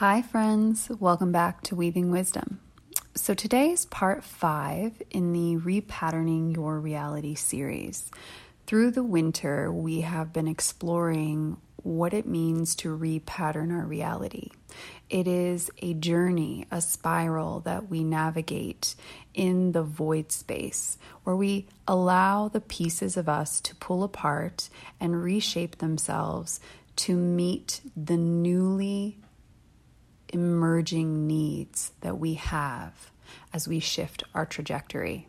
Hi, friends. Welcome back to Weaving Wisdom. So, today is part five in the Repatterning Your Reality series. Through the winter, we have been exploring what it means to repattern our reality. It is a journey, a spiral that we navigate in the void space where we allow the pieces of us to pull apart and reshape themselves to meet the newly emerging needs that we have as we shift our trajectory.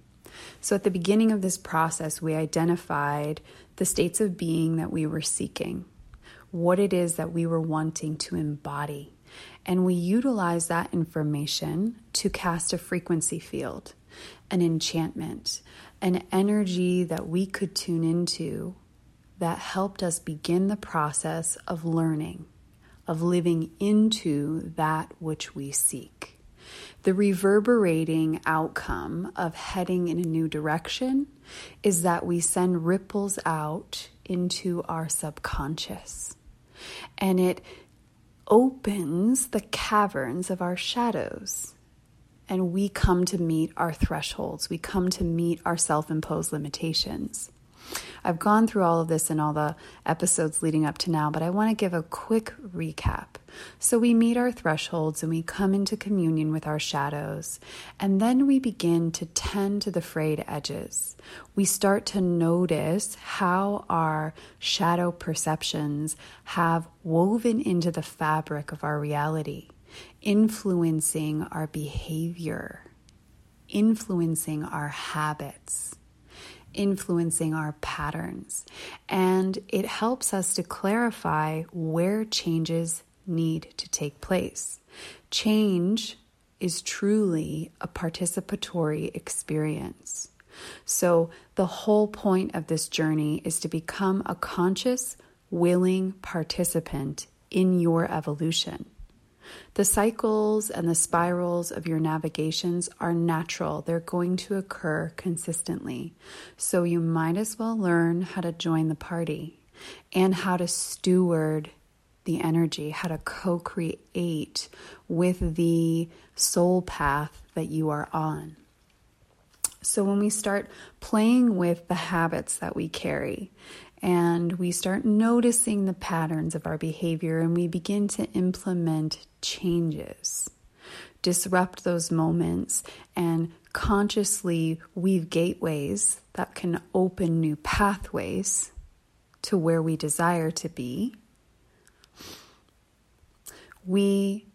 So, at the beginning of this process, we identified the states of being that we were seeking, what it is that we were wanting to embody. And we utilized that information to cast a frequency field, an enchantment, an energy that we could tune into that helped us begin the process of learning of living into that which we seek. The reverberating outcome of heading in a new direction is that we send ripples out into our subconscious. And it opens the caverns of our shadows. And we come to meet our thresholds. We come to meet our self imposed limitations. I've gone through all of this in all the episodes leading up to now, but I want to give a quick recap. So we meet our thresholds and we come into communion with our shadows, and then we begin to tend to the frayed edges. We start to notice how our shadow perceptions have woven into the fabric of our reality, influencing our behavior, influencing our habits influencing our patterns. And it helps us to clarify where changes need to take place. Change is truly a participatory experience. So, the whole point of this journey is to become a conscious, willing participant in your evolution. The cycles and the spirals of your navigations are natural, they're going to occur consistently. So you might as well learn how to join the party and how to steward the energy, how to co create with the soul path that you are on. So, when we start playing with the habits that we carry and we start noticing the patterns of our behavior and we begin to implement changes, disrupt those moments, and consciously weave gateways that can open new pathways to where we desire to be. We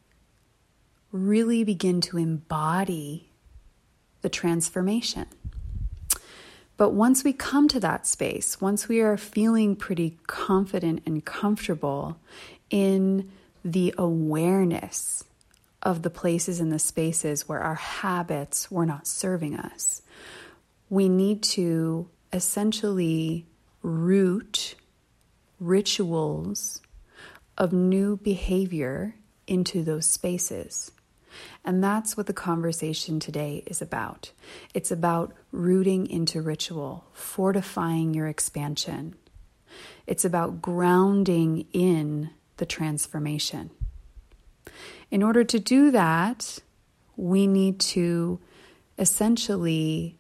really begin to embody the transformation. But once we come to that space, once we are feeling pretty confident and comfortable in the awareness of the places and the spaces where our habits were not serving us, we need to essentially root rituals of new behavior into those spaces. And that's what the conversation today is about. It's about rooting into ritual, fortifying your expansion. It's about grounding in the transformation. In order to do that, we need to essentially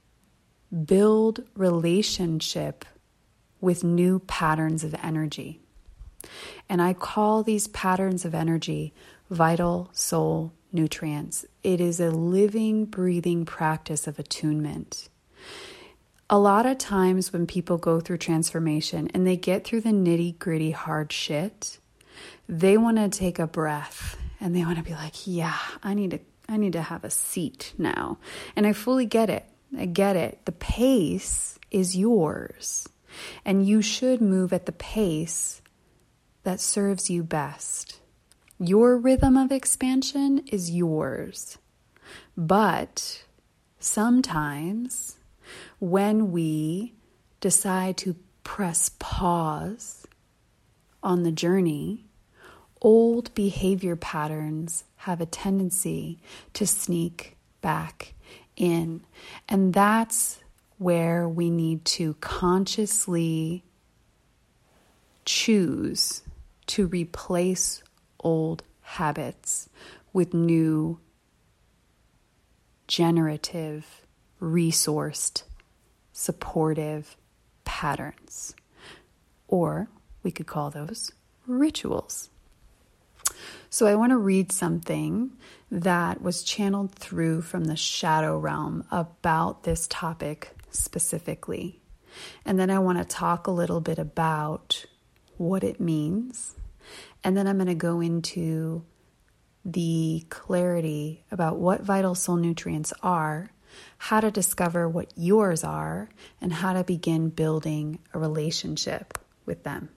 build relationship with new patterns of energy. And I call these patterns of energy vital soul nutrients. It is a living, breathing practice of attunement. A lot of times when people go through transformation and they get through the nitty gritty hard shit, they want to take a breath and they want to be like, yeah, I need to I need to have a seat now. And I fully get it. I get it. The pace is yours. And you should move at the pace that serves you best. Your rhythm of expansion is yours. But sometimes when we decide to press pause on the journey, old behavior patterns have a tendency to sneak back in. And that's where we need to consciously choose to replace old habits with new generative, resourced, supportive patterns. Or we could call those rituals. So I want to read something that was channeled through from the shadow realm about this topic specifically. And then I want to talk a little bit about what it means. And then I'm going to go into the clarity about what vital soul nutrients are, how to discover what yours are, and how to begin building a relationship with them.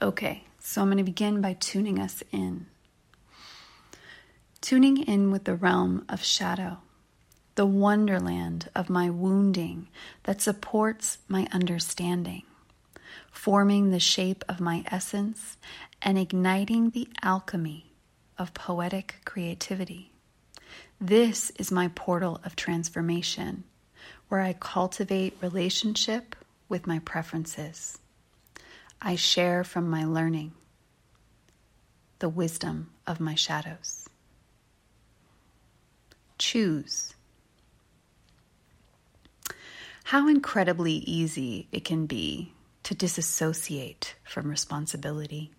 Okay, so I'm going to begin by tuning us in. Tuning in with the realm of shadow, the wonderland of my wounding that supports my understanding, forming the shape of my essence and igniting the alchemy of poetic creativity. This is my portal of transformation where I cultivate relationship with my preferences. I share from my learning the wisdom of my shadows choose. How incredibly easy it can be to disassociate from responsibility,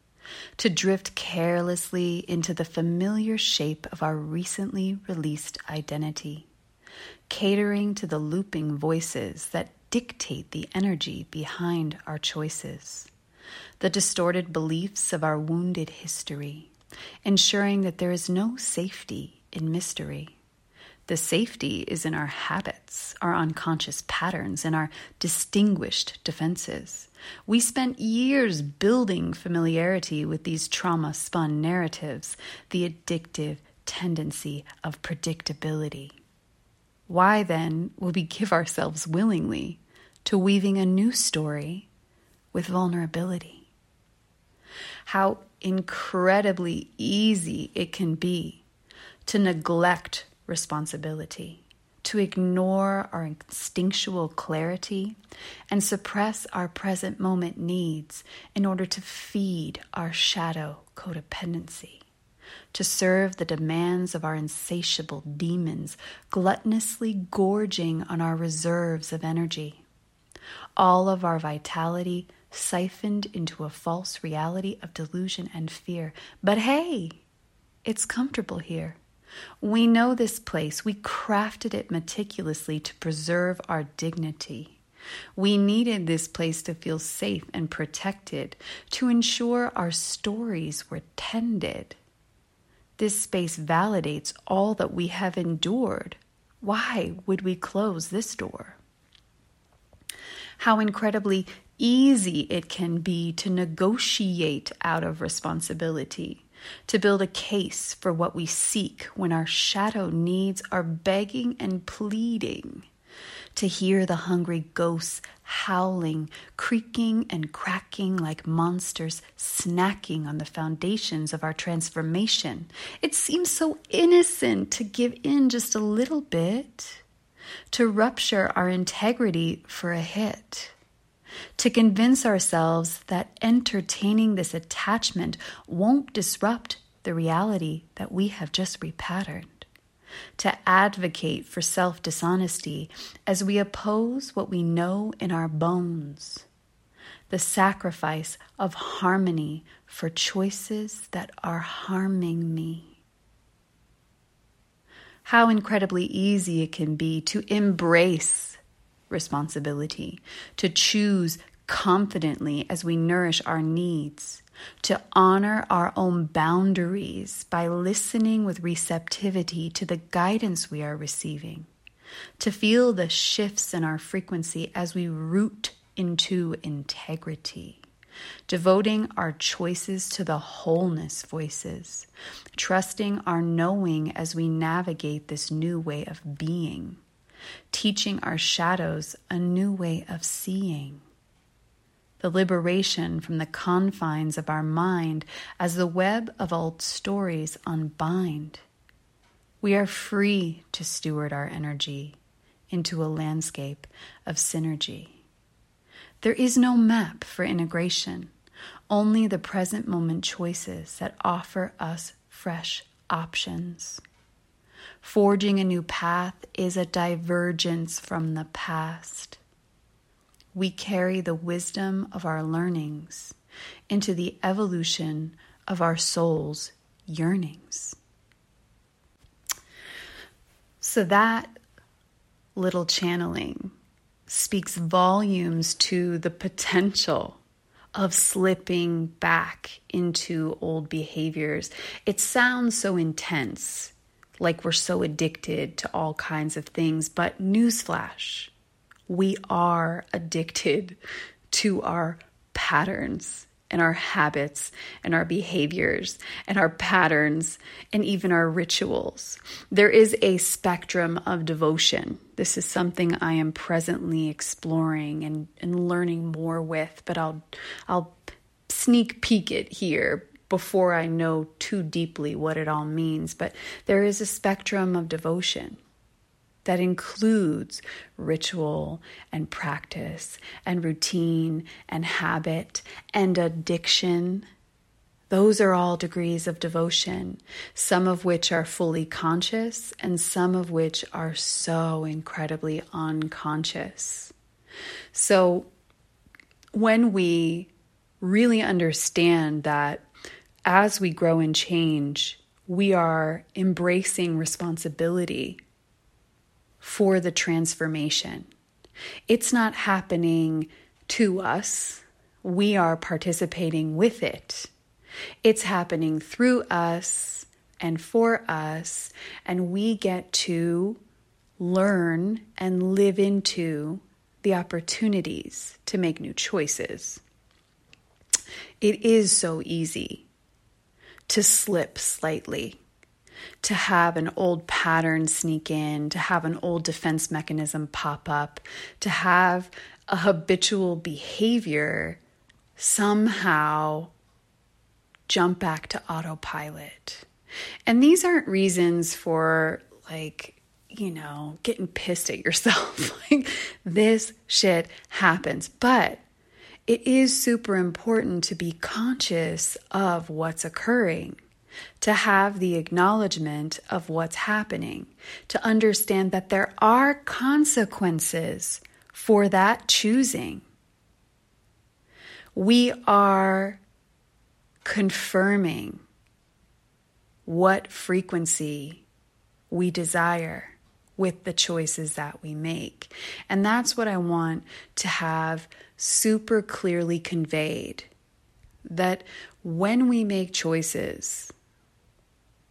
to drift carelessly into the familiar shape of our recently released identity, catering to the looping voices that dictate the energy behind our choices, the distorted beliefs of our wounded history, ensuring that there is no safety in mystery. The safety is in our habits, our unconscious patterns, and our distinguished defenses. We spent years building familiarity with these trauma spun narratives, the addictive tendency of predictability. Why then will we give ourselves willingly to weaving a new story with vulnerability? How incredibly easy it can be to neglect responsibility, to ignore our instinctual clarity and suppress our present moment needs in order to feed our shadow codependency, to serve the demands of our insatiable demons, gluttonously gorging on our reserves of energy. All of our vitality siphoned into a false reality of delusion and fear. But hey, it's comfortable here. We know this place. We crafted it meticulously to preserve our dignity. We needed this place to feel safe and protected, to ensure our stories were tended. This space validates all that we have endured. Why would we close this door? How incredibly easy it can be to negotiate out of responsibility to build a case for what we seek when our shadow needs are begging and pleading, to hear the hungry ghosts howling, creaking and cracking like monsters snacking on the foundations of our transformation. It seems so innocent to give in just a little bit, to rupture our integrity for a hit to convince ourselves that entertaining this attachment won't disrupt the reality that we have just repatterned, to advocate for self dishonesty as we oppose what we know in our bones, the sacrifice of harmony for choices that are harming me. How incredibly easy it can be to embrace responsibility, to choose confidently as we nourish our needs, to honor our own boundaries by listening with receptivity to the guidance we are receiving, to feel the shifts in our frequency as we root into integrity. Devoting our choices to the wholeness voices, trusting our knowing as we navigate this new way of being teaching our shadows a new way of seeing. The liberation from the confines of our mind as the web of old stories unbind. We are free to steward our energy into a landscape of synergy. There is no map for integration, only the present moment choices that offer us fresh options. Forging a new path is a divergence from the past. We carry the wisdom of our learnings into the evolution of our soul's yearnings. So, that little channeling speaks volumes to the potential of slipping back into old behaviors. It sounds so intense, like we're so addicted to all kinds of things, but newsflash, we are addicted to our patterns and our habits and our behaviors and our patterns and even our rituals. There is a spectrum of devotion. This is something I am presently exploring and, and learning more with, but I'll I'll sneak peek it here before I know too deeply what it all means. But there is a spectrum of devotion that includes ritual and practice and routine and habit and addiction. Those are all degrees of devotion, some of which are fully conscious and some of which are so incredibly unconscious. So, when we really understand that as we grow and change, we are embracing responsibility for the transformation. It's not happening to us, we are participating with it. It's happening through us and for us, and we get to learn and live into the opportunities to make new choices. It is so easy to slip slightly to have an old pattern sneak in, to have an old defense mechanism pop up, to have a habitual behavior somehow jump back to autopilot. And these aren't reasons for like, you know, getting pissed at yourself. like, this shit happens. But it is super important to be conscious of what's occurring to have the acknowledgement of what's happening, to understand that there are consequences for that choosing. We are confirming what frequency we desire with the choices that we make. And that's what I want to have super clearly conveyed that when we make choices,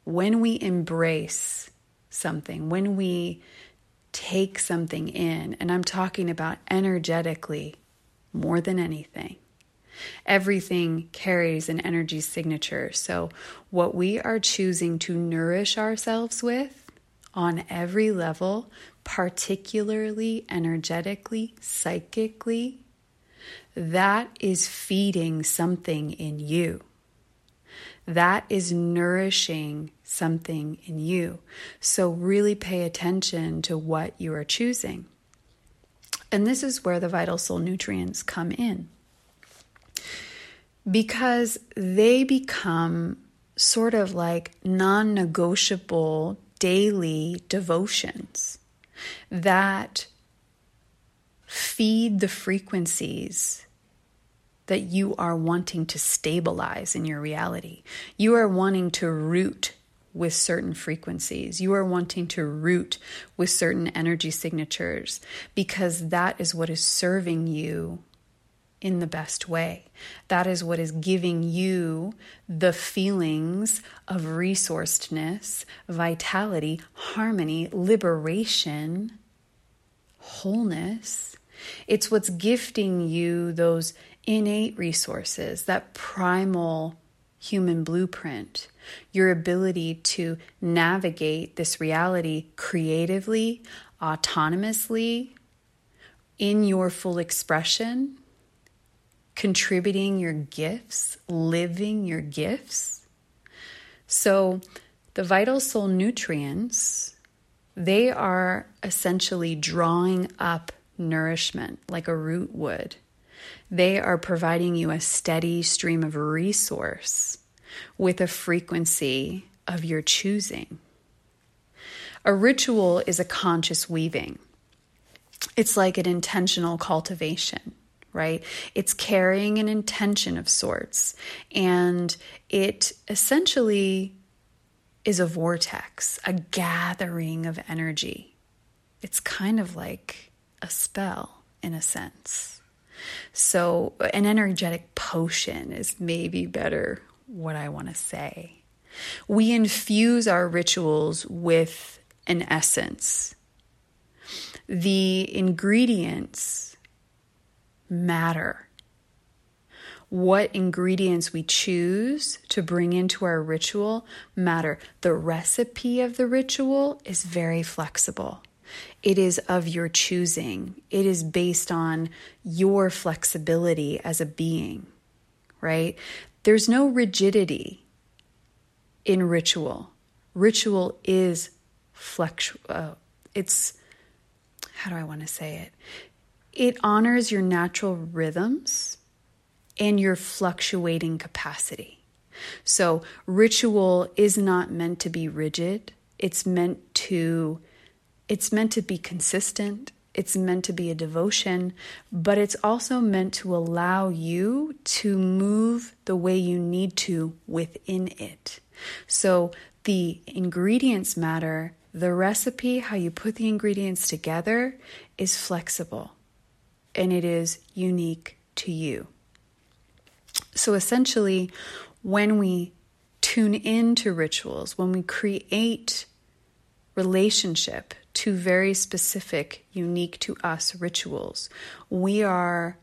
when we embrace something, when we take something in, and I'm talking about energetically more than anything, everything carries an energy signature. So, what we are choosing to nourish ourselves with on every level, particularly energetically, psychically, that is feeding something in you that is nourishing something in you. So, really pay attention to what you are choosing. And this is where the vital soul nutrients come in because they become sort of like non negotiable daily devotions that feed the frequencies that you are wanting to stabilize in your reality. You are wanting to root with certain frequencies. You are wanting to root with certain energy signatures because that is what is serving you in the best way. That is what is giving you the feelings of resourcedness, vitality, harmony, liberation, wholeness. It's what's gifting you those innate resources, that primal human blueprint, your ability to navigate this reality creatively, autonomously, in your full expression, contributing your gifts, living your gifts. So, the vital soul nutrients, they are essentially drawing up nourishment like a root would They are providing you a steady stream of resource with a frequency of your choosing. A ritual is a conscious weaving. It's like an intentional cultivation, right? It's carrying an intention of sorts. And it essentially is a vortex, a gathering of energy. It's kind of like a spell in a sense. So, an energetic potion is maybe better what I want to say. We infuse our rituals with an essence. The ingredients matter. What ingredients we choose to bring into our ritual matter. The recipe of the ritual is very flexible. It is of your choosing. It is based on your flexibility as a being, right? There's no rigidity in ritual. Ritual is flex. Uh, it's how do I want to say it? It honors your natural rhythms and your fluctuating capacity. So, ritual is not meant to be rigid. It's meant to it's meant to be consistent. It's meant to be a devotion, but it's also meant to allow you to move the way you need to within it. So the ingredients matter. The recipe, how you put the ingredients together, is flexible and it is unique to you. So essentially, when we tune into rituals, when we create relationship to very specific, unique to us rituals. We are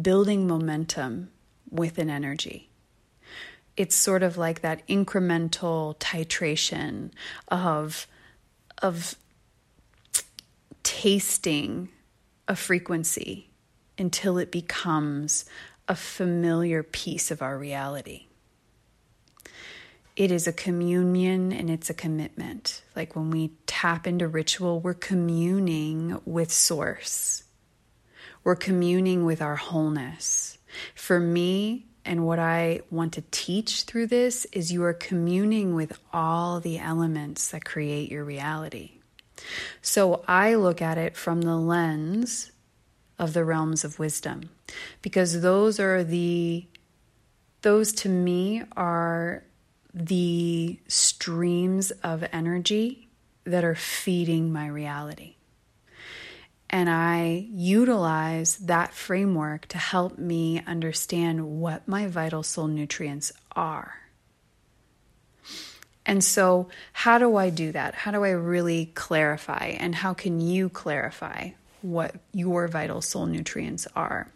building momentum with an energy. It's sort of like that incremental titration of, of tasting a frequency until it becomes a familiar piece of our reality it is a communion and it's a commitment. Like when we tap into ritual, we're communing with Source, we're communing with our wholeness. For me, and what I want to teach through this is you are communing with all the elements that create your reality. So I look at it from the lens of the realms of wisdom because those are the those to me are the streams of energy that are feeding my reality. And I utilize that framework to help me understand what my vital soul nutrients are. And so, how do I do that? How do I really clarify? And how can you clarify what your vital soul nutrients are?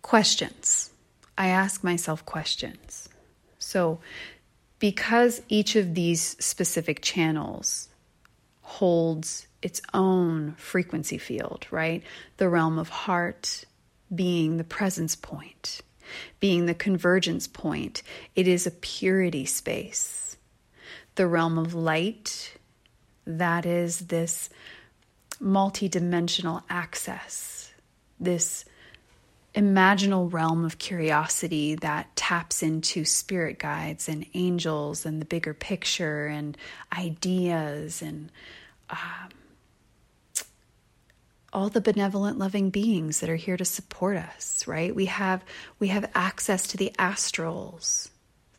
Questions. I ask myself questions. So, because each of these specific channels holds its own frequency field, right? The realm of heart being the presence point, being the convergence point, it is a purity space. The realm of light, that is this multidimensional access, this imaginal realm of curiosity that taps into spirit guides and angels and the bigger picture and ideas and um, all the benevolent loving beings that are here to support us right? We have we have access to the astrals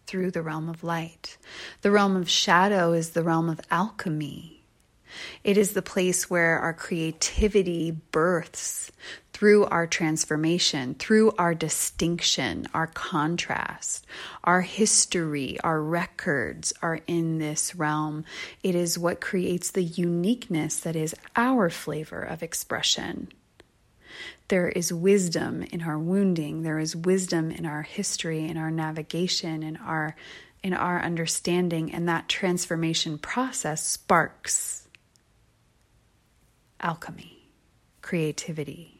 through the realm of light. The realm of shadow is the realm of alchemy. It is the place where our creativity births through our transformation, through our distinction, our contrast, our history, our records are in this realm. It is what creates the uniqueness that is our flavor of expression. There is wisdom in our wounding. There is wisdom in our history, in our navigation, in our in our understanding, and that transformation process sparks alchemy, creativity,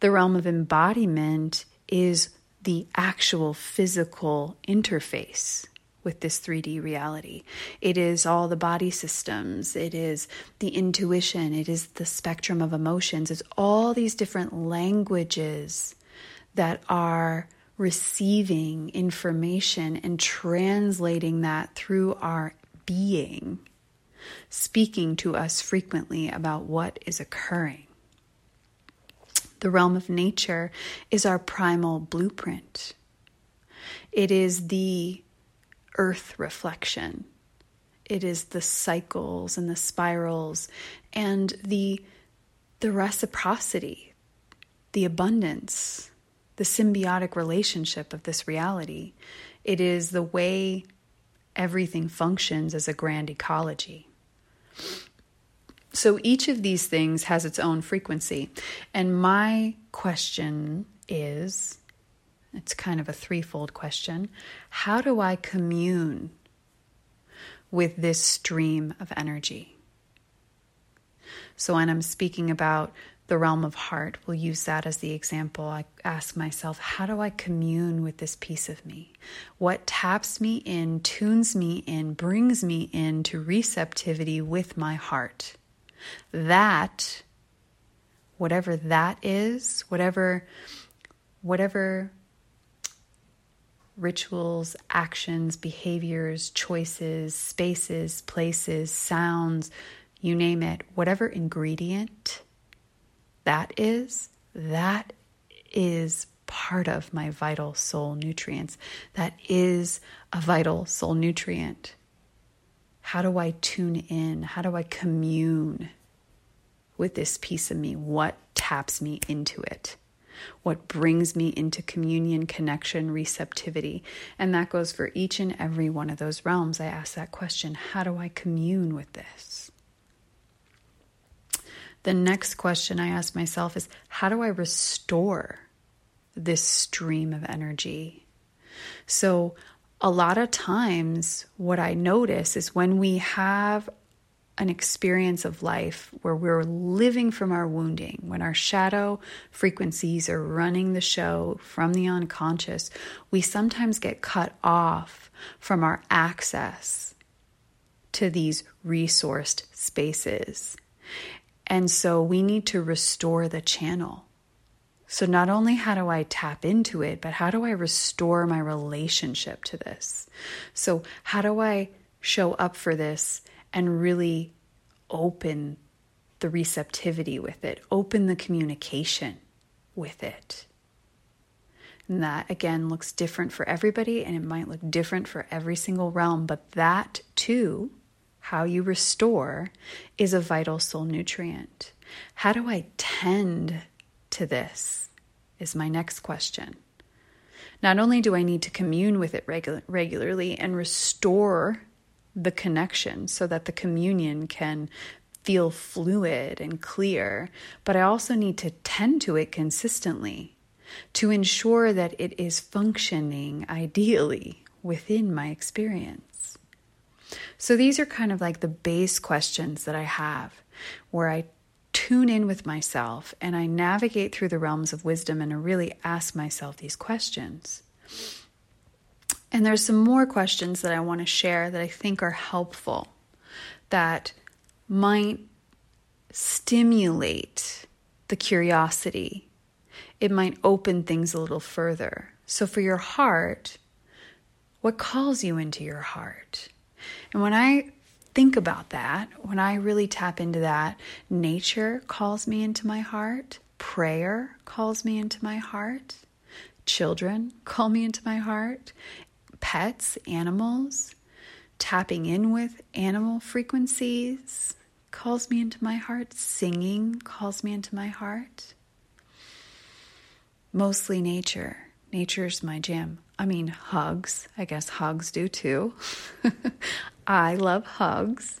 the realm of embodiment is the actual physical interface with this 3D reality. It is all the body systems, it is the intuition, it is the spectrum of emotions, it's all these different languages that are receiving information and translating that through our being, speaking to us frequently about what is occurring. The realm of nature is our primal blueprint. It is the earth reflection. It is the cycles and the spirals and the, the reciprocity, the abundance, the symbiotic relationship of this reality. It is the way everything functions as a grand ecology. So each of these things has its own frequency. And my question is it's kind of a threefold question. How do I commune with this stream of energy? So, when I'm speaking about the realm of heart, we'll use that as the example. I ask myself, how do I commune with this piece of me? What taps me in, tunes me in, brings me into receptivity with my heart? That, whatever that is, whatever, whatever rituals, actions, behaviors, choices, spaces, places, sounds, you name it, whatever ingredient that is, that is part of my vital soul nutrients. That is a vital soul nutrient. How do I tune in? How do I commune with this piece of me? What taps me into it? what brings me into communion, connection, receptivity. And that goes for each and every one of those realms. I ask that question how do I commune with this? The next question I ask myself is how do I restore this stream of energy? So, a lot of times, what I notice is when we have an experience of life where we're living from our wounding, when our shadow frequencies are running the show from the unconscious, we sometimes get cut off from our access to these resourced spaces. And so we need to restore the channel. So, not only how do I tap into it, but how do I restore my relationship to this? So, how do I show up for this and really open the receptivity with it, open the communication with it. And that again looks different for everybody and it might look different for every single realm, but that too, how you restore, is a vital soul nutrient. How do I tend to this? Is my next question. Not only do I need to commune with it regu- regularly and restore the connection so that the communion can feel fluid and clear, but I also need to tend to it consistently to ensure that it is functioning ideally within my experience. So these are kind of like the base questions that I have where I tune in with myself and I navigate through the realms of wisdom and I really ask myself these questions. And there's some more questions that I want to share that I think are helpful that might stimulate the curiosity. It might open things a little further. So, for your heart, what calls you into your heart? And when I think about that, when I really tap into that, nature calls me into my heart, prayer calls me into my heart, children call me into my heart, pets, animals, tapping in with animal frequencies calls me into my heart, singing calls me into my heart. Mostly nature. Nature's my jam. I mean, hugs. I guess hugs do too. I love hugs.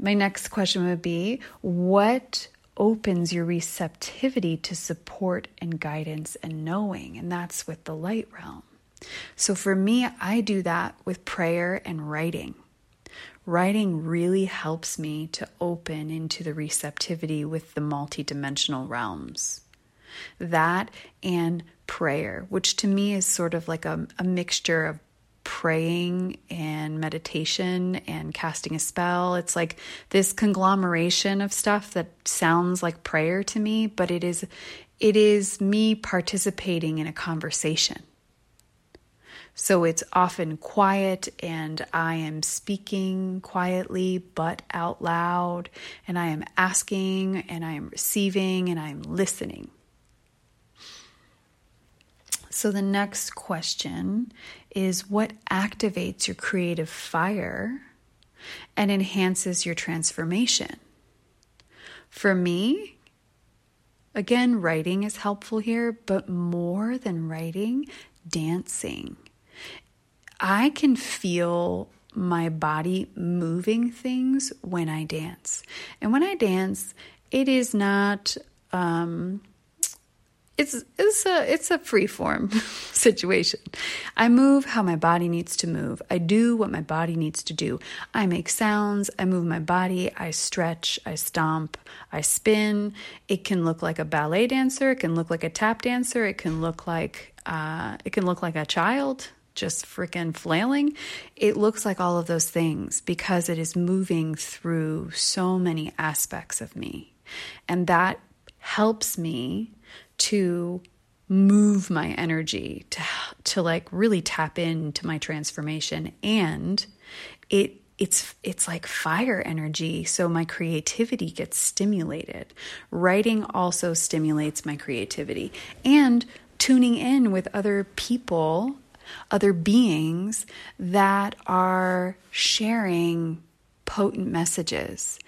My next question would be what opens your receptivity to support and guidance and knowing? And that's with the light realm. So for me, I do that with prayer and writing. Writing really helps me to open into the receptivity with the multidimensional realms. That and prayer, which to me is sort of like a, a mixture of praying and meditation and casting a spell. It's like this conglomeration of stuff that sounds like prayer to me, but it is it is me participating in a conversation. So it's often quiet, and I am speaking quietly but out loud, and I am asking, and I am receiving, and I am listening. So the next question is what activates your creative fire and enhances your transformation? For me, again, writing is helpful here, but more than writing, dancing. I can feel my body moving things when I dance. And when I dance, it is not um, it's it's a it's a free form situation. I move how my body needs to move. I do what my body needs to do. I make sounds, I move my body, I stretch, I stomp, I spin. It can look like a ballet dancer, it can look like a tap dancer, it can look like uh, it can look like a child just freaking flailing. It looks like all of those things because it is moving through so many aspects of me. And that helps me to move my energy to to like really tap into my transformation. And it it's it's like fire energy so my creativity gets stimulated. Writing also stimulates my creativity. And tuning in with other people other beings that are sharing potent messages.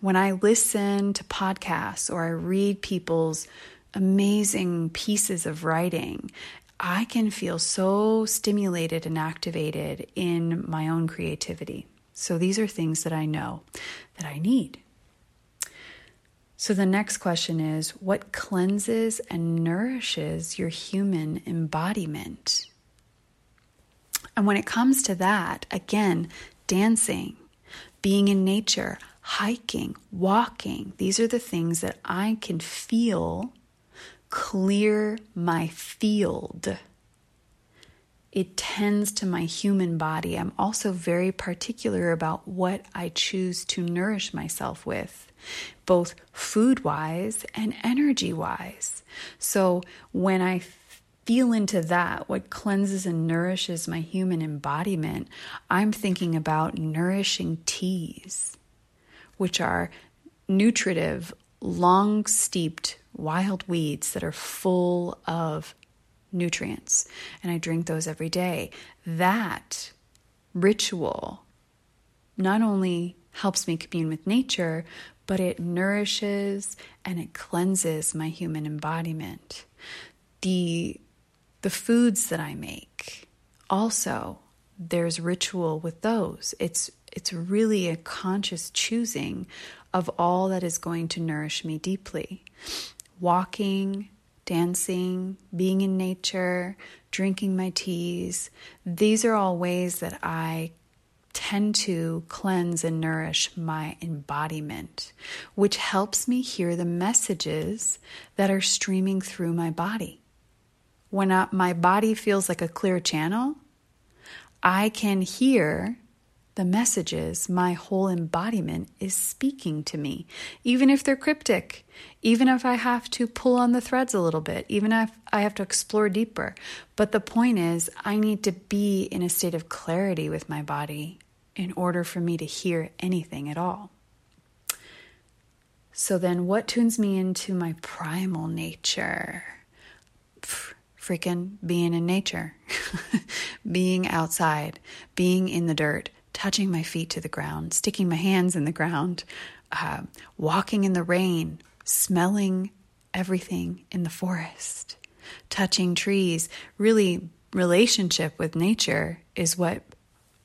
When i listen to podcasts or i read people's amazing pieces of writing, I can feel so stimulated and activated in my own creativity. So these are things that I know that I need. So the next question is what cleanses and nourishes your human embodiment? And when it comes to that, again, dancing, being in nature, hiking, walking, these are the things that I can feel clear my field. It tends to my human body. I'm also very particular about what I choose to nourish myself with, both food wise and energy wise. So when I feel into that, what cleanses and nourishes my human embodiment, I'm thinking about nourishing teas, which are nutritive, long steeped wild weeds that are full of nutrients. And I drink those every day. That ritual not only helps me commune with nature, but it nourishes and it cleanses my human embodiment. The, the foods that I make also there's ritual with those. It's it's really a conscious choosing of all that is going to nourish me deeply. Walking, dancing, being in nature, drinking my teas, these are all ways that I tend to cleanse and nourish my embodiment, which helps me hear the messages that are streaming through my body. When I, my body feels like a clear channel, I can hear the messages my whole embodiment is speaking to me, even if they're cryptic, even if I have to pull on the threads a little bit, even if I have to explore deeper. But the point is, I need to be in a state of clarity with my body in order for me to hear anything at all. So then, what tunes me into my primal nature? freaking being in nature, being outside, being in the dirt, touching my feet to the ground, sticking my hands in the ground, uh, walking in the rain, smelling everything in the forest, touching trees. Really, relationship with nature is what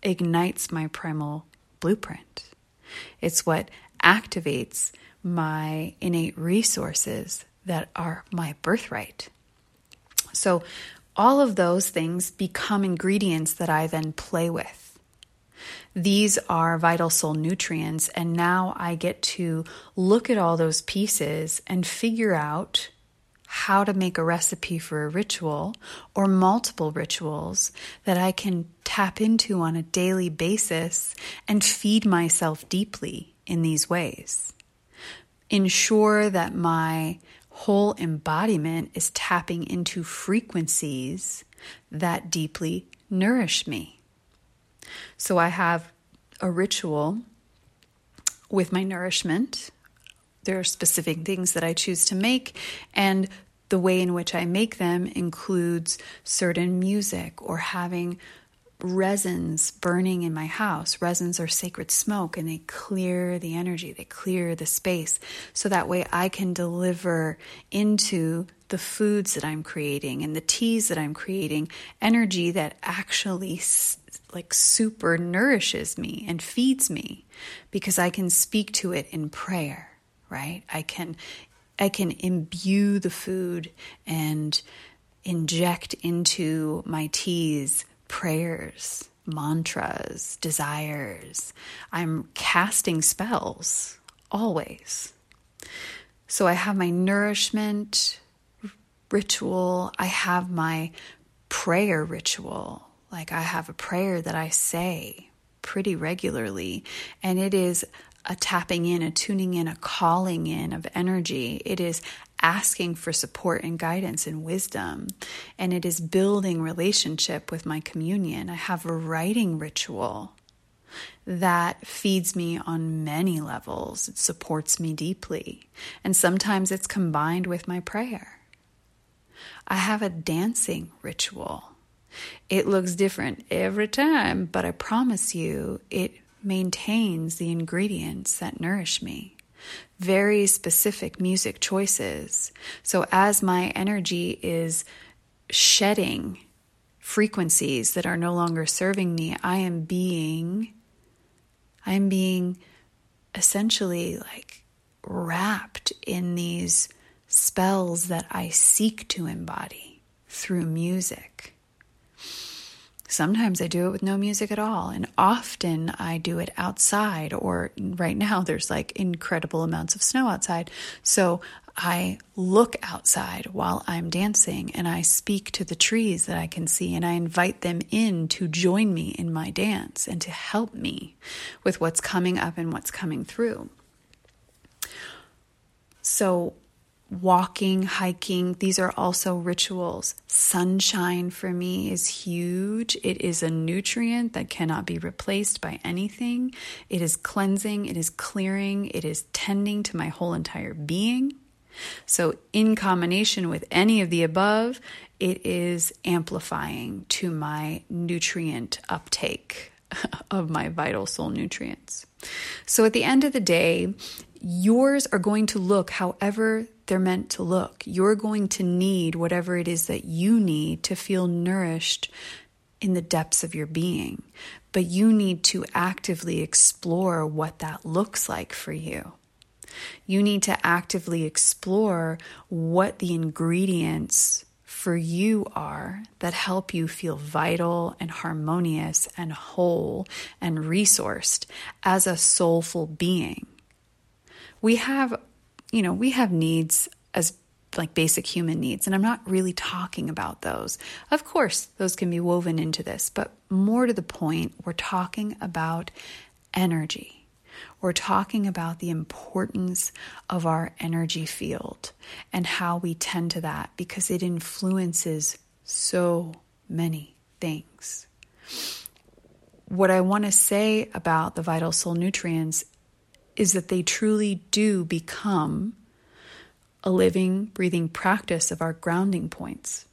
ignites my primal blueprint. It's what activates my innate resources that are my birthright. So, all of those things become ingredients that I then play with. These are vital soul nutrients, and now I get to look at all those pieces and figure out how to make a recipe for a ritual or multiple rituals that I can tap into on a daily basis and feed myself deeply in these ways. Ensure that my whole embodiment is tapping into frequencies that deeply nourish me. So I have a ritual with my nourishment. There are specific things that I choose to make, and the way in which I make them includes certain music or having resins burning in my house. Resins are sacred smoke and they clear the energy, they clear the space. So that way I can deliver into the foods that I'm creating and the teas that I'm creating energy that actually like super nourishes me and feeds me because I can speak to it in prayer right? I can I can imbue the food and inject into my teas prayers, mantras, desires. I'm casting spells always. So I have my nourishment ritual, I have my prayer ritual. Like I have a prayer that I say pretty regularly, and it is a tapping in, a tuning in, a calling in of energy. It is asking for support and guidance and wisdom. And it is building relationship with my communion. I have a writing ritual that feeds me on many levels. It supports me deeply. And sometimes it's combined with my prayer. I have a dancing ritual. It looks different every time, but I promise you, it maintains the ingredients that nourish me. Very specific music choices. So as my energy is shedding frequencies that are no longer serving me, I am being I am being essentially like wrapped in these spells that I seek to embody through music. Sometimes I do it with no music at all, and often I do it outside, or right now there's like incredible amounts of snow outside. So I look outside while I'm dancing and I speak to the trees that I can see, and I invite them in to join me in my dance and to help me with what's coming up and what's coming through. So walking, hiking, these are also rituals. Sunshine for me is huge. It is a nutrient that cannot be replaced by anything. It is cleansing, it is clearing, it is tending to my whole entire being. So, in combination with any of the above, it is amplifying to my nutrient uptake of my vital soul nutrients. So, at the end of the day, yours are going to look however they're meant to look. You're going to need whatever it is that you need to feel nourished in the depths of your being. But you need to actively explore what that looks like for you. You need to actively explore what the ingredients for you are that help you feel vital and harmonious and whole and resourced as a soulful being. We have you know, we have needs as like basic human needs, and I'm not really talking about those. Of course, those can be woven into this, but more to the point, we're talking about energy. We're talking about the importance of our energy field and how we tend to that because it influences so many things. What I want to say about the vital soul nutrients is that they truly do become a living, breathing practice of our grounding points.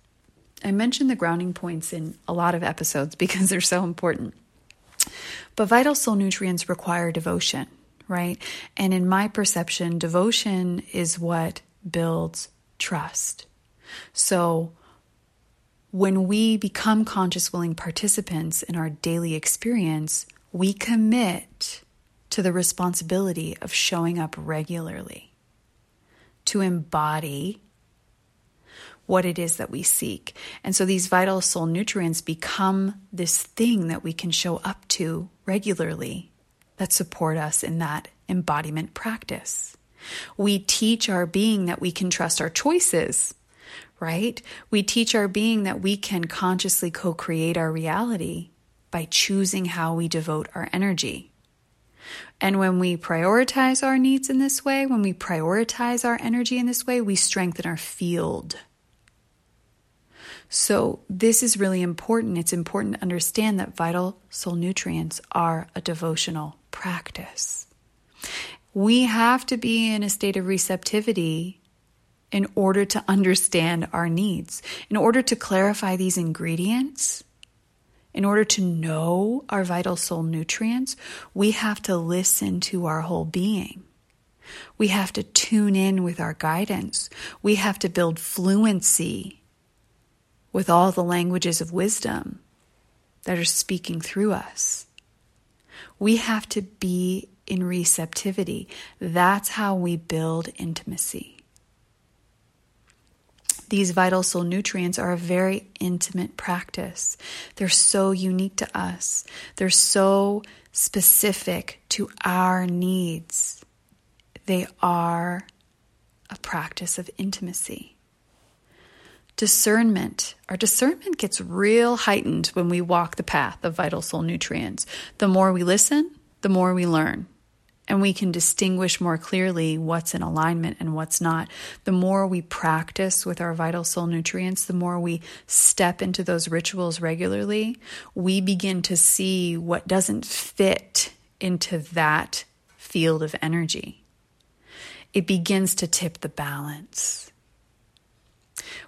I mentioned the grounding points in a lot of episodes because they're so important. But vital soul nutrients require devotion, right? And in my perception, devotion is what builds trust. So when we become conscious, willing participants in our daily experience, we commit to the responsibility of showing up regularly, to embody what it is that we seek. And so these vital soul nutrients become this thing that we can show up to regularly that support us in that embodiment practice. We teach our being that we can trust our choices right? We teach our being that we can consciously co create our reality by choosing how we devote our energy. And when we prioritize our needs in this way, when we prioritize our energy in this way, we strengthen our field. So, this is really important. It's important to understand that vital soul nutrients are a devotional practice. We have to be in a state of receptivity in order to understand our needs, in order to clarify these ingredients. In order to know our vital soul nutrients, we have to listen to our whole being. We have to tune in with our guidance. We have to build fluency with all the languages of wisdom that are speaking through us. We have to be in receptivity. That's how we build intimacy. These vital soul nutrients are a very intimate practice. They're so unique to us, they're so specific to our needs. They are a practice of intimacy discernment. Our discernment gets real heightened when we walk the path of vital soul nutrients. The more we listen, the more we learn. And we can distinguish more clearly what's in alignment and what's not. The more we practice with our vital soul nutrients, the more we step into those rituals regularly, we begin to see what doesn't fit into that field of energy. It begins to tip the balance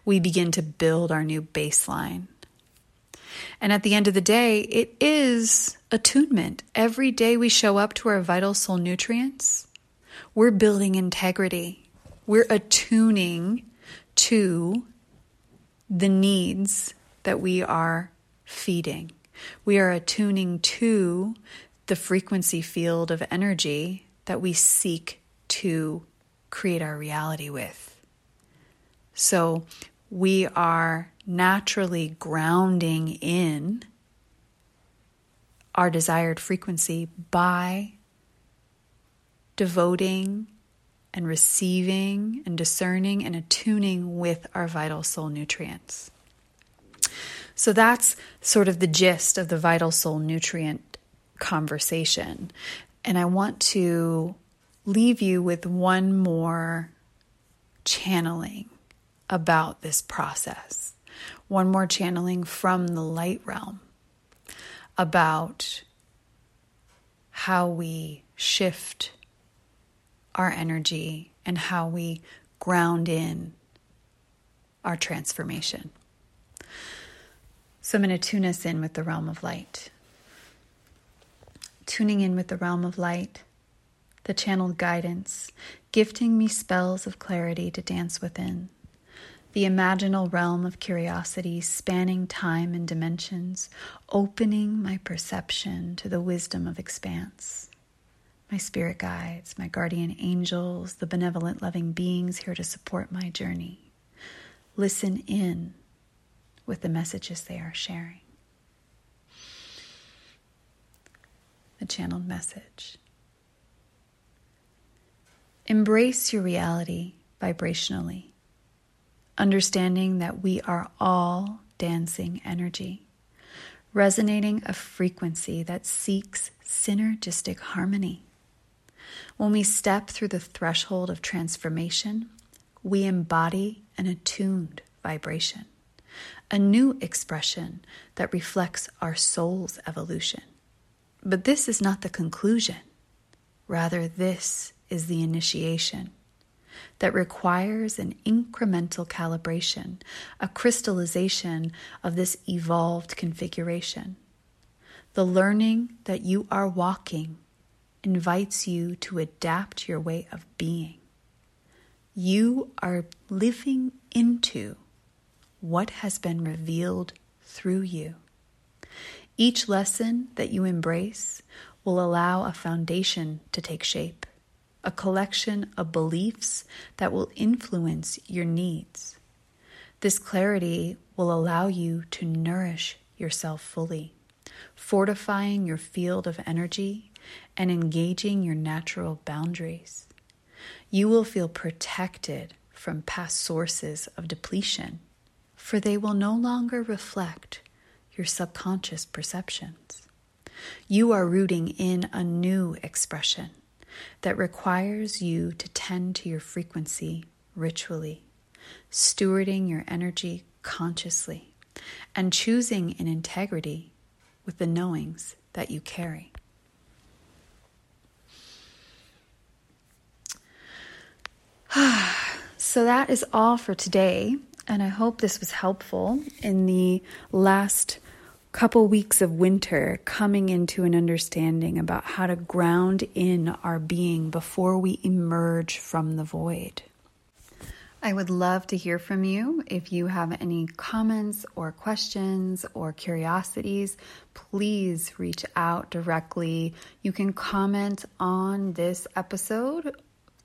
we begin to build our new baseline. And at the end of the day, it is attunement. Every day we show up to our vital soul nutrients, we're building integrity. We're attuning to the needs that we are feeding. We are attuning to the frequency field of energy that we seek to create our reality with. So we are naturally grounding in our desired frequency by devoting and receiving and discerning and attuning with our vital soul nutrients. So that's sort of the gist of the vital soul nutrient conversation. And I want to leave you with one more channeling about this process. One more channeling from the light realm about how we shift our energy and how we ground in our transformation. So I'm going to tune us in with the realm of light. Tuning in with the realm of light, the channeled guidance, gifting me spells of clarity to dance within the imaginal realm of curiosity spanning time and dimensions, opening my perception to the wisdom of expanse. My spirit guides, my guardian angels, the benevolent loving beings here to support my journey. Listen in with the messages they are sharing. The channeled message. Embrace your reality vibrationally understanding that we are all dancing energy, resonating a frequency that seeks synergistic harmony. When we step through the threshold of transformation, we embody an attuned vibration, a new expression that reflects our soul's evolution. But this is not the conclusion. Rather, this is the initiation that requires an incremental calibration, a crystallization of this evolved configuration. The learning that you are walking invites you to adapt your way of being. You are living into what has been revealed through you. Each lesson that you embrace will allow a foundation to take shape a collection of beliefs that will influence your needs. This clarity will allow you to nourish yourself fully, fortifying your field of energy and engaging your natural boundaries. You will feel protected from past sources of depletion, for they will no longer reflect your subconscious perceptions. You are rooting in a new expression that requires you to tend to your frequency ritually, stewarding your energy consciously, and choosing in integrity with the knowings that you carry. so that is all for today. And I hope this was helpful in the last couple weeks of winter coming into an understanding about how to ground in our being before we emerge from the void. I would love to hear from you. If you have any comments or questions or curiosities, please reach out directly. You can comment on this episode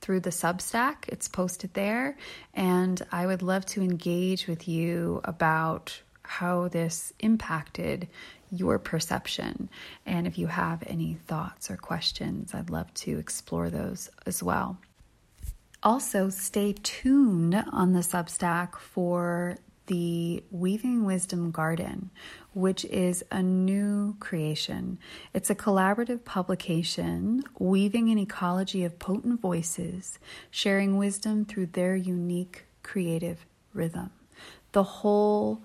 through the Substack, it's posted there. And I would love to engage with you about how this impacted your perception. And if you have any thoughts or questions, I'd love to explore those as well. Also, stay tuned on the Substack for the Weaving Wisdom Garden, which is a new creation. It's a collaborative publication weaving an ecology of potent voices, sharing wisdom through their unique creative rhythm. The whole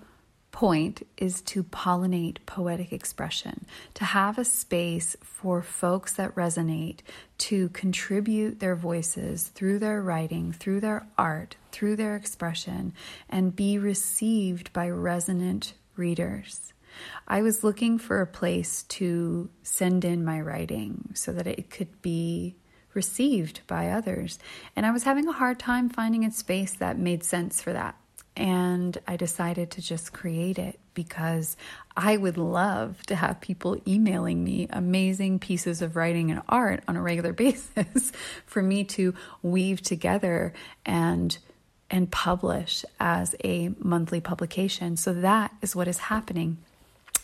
point is to pollinate poetic expression, to have a space for folks that resonate to contribute their voices through their writing, through their art, through their expression, and be received by resonant readers. I was looking for a place to send in my writing so that it could be received by others. And I was having a hard time finding a space that made sense for that. And I decided to just create it because I would love to have people emailing me amazing pieces of writing and art on a regular basis for me to weave together and and publish as a monthly publication. So that is what is happening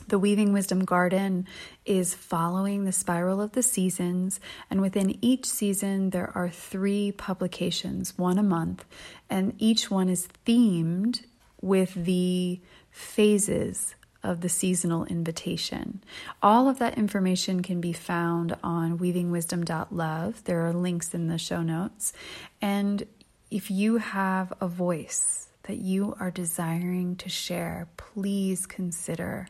the Weaving Wisdom Garden is following the spiral of the seasons, and within each season, there are three publications, one a month, and each one is themed with the phases of the seasonal invitation. All of that information can be found on weavingwisdom.love. There are links in the show notes. And if you have a voice that you are desiring to share, please consider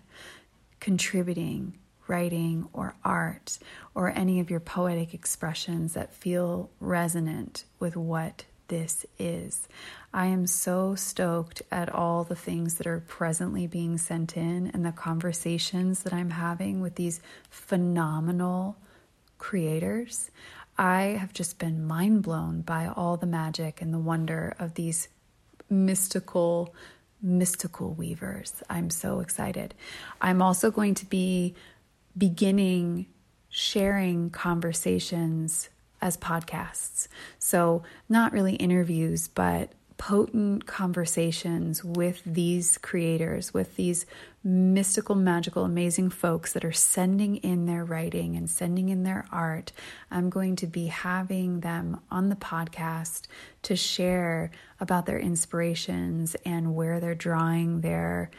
contributing, writing, or art, or any of your poetic expressions that feel resonant with what this is. I am so stoked at all the things that are presently being sent in and the conversations that I'm having with these phenomenal creators. I have just been mind blown by all the magic and the wonder of these mystical mystical weavers. I'm so excited. I'm also going to be beginning sharing conversations as podcasts. So, not really interviews, but potent conversations with these creators, with these mystical, magical, amazing folks that are sending in their writing and sending in their art. I'm going to be having them on the podcast to share about their inspirations and where they're drawing their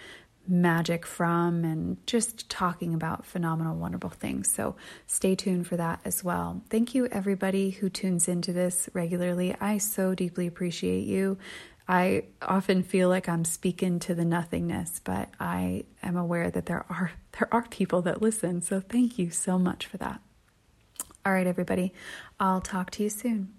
magic from and just talking about phenomenal, wonderful things. So stay tuned for that as well. Thank you, everybody who tunes into this regularly. I so deeply appreciate you. I often feel like I'm speaking to the nothingness, but I am aware that there are there are people that listen. So thank you so much for that. All right, everybody. I'll talk to you soon.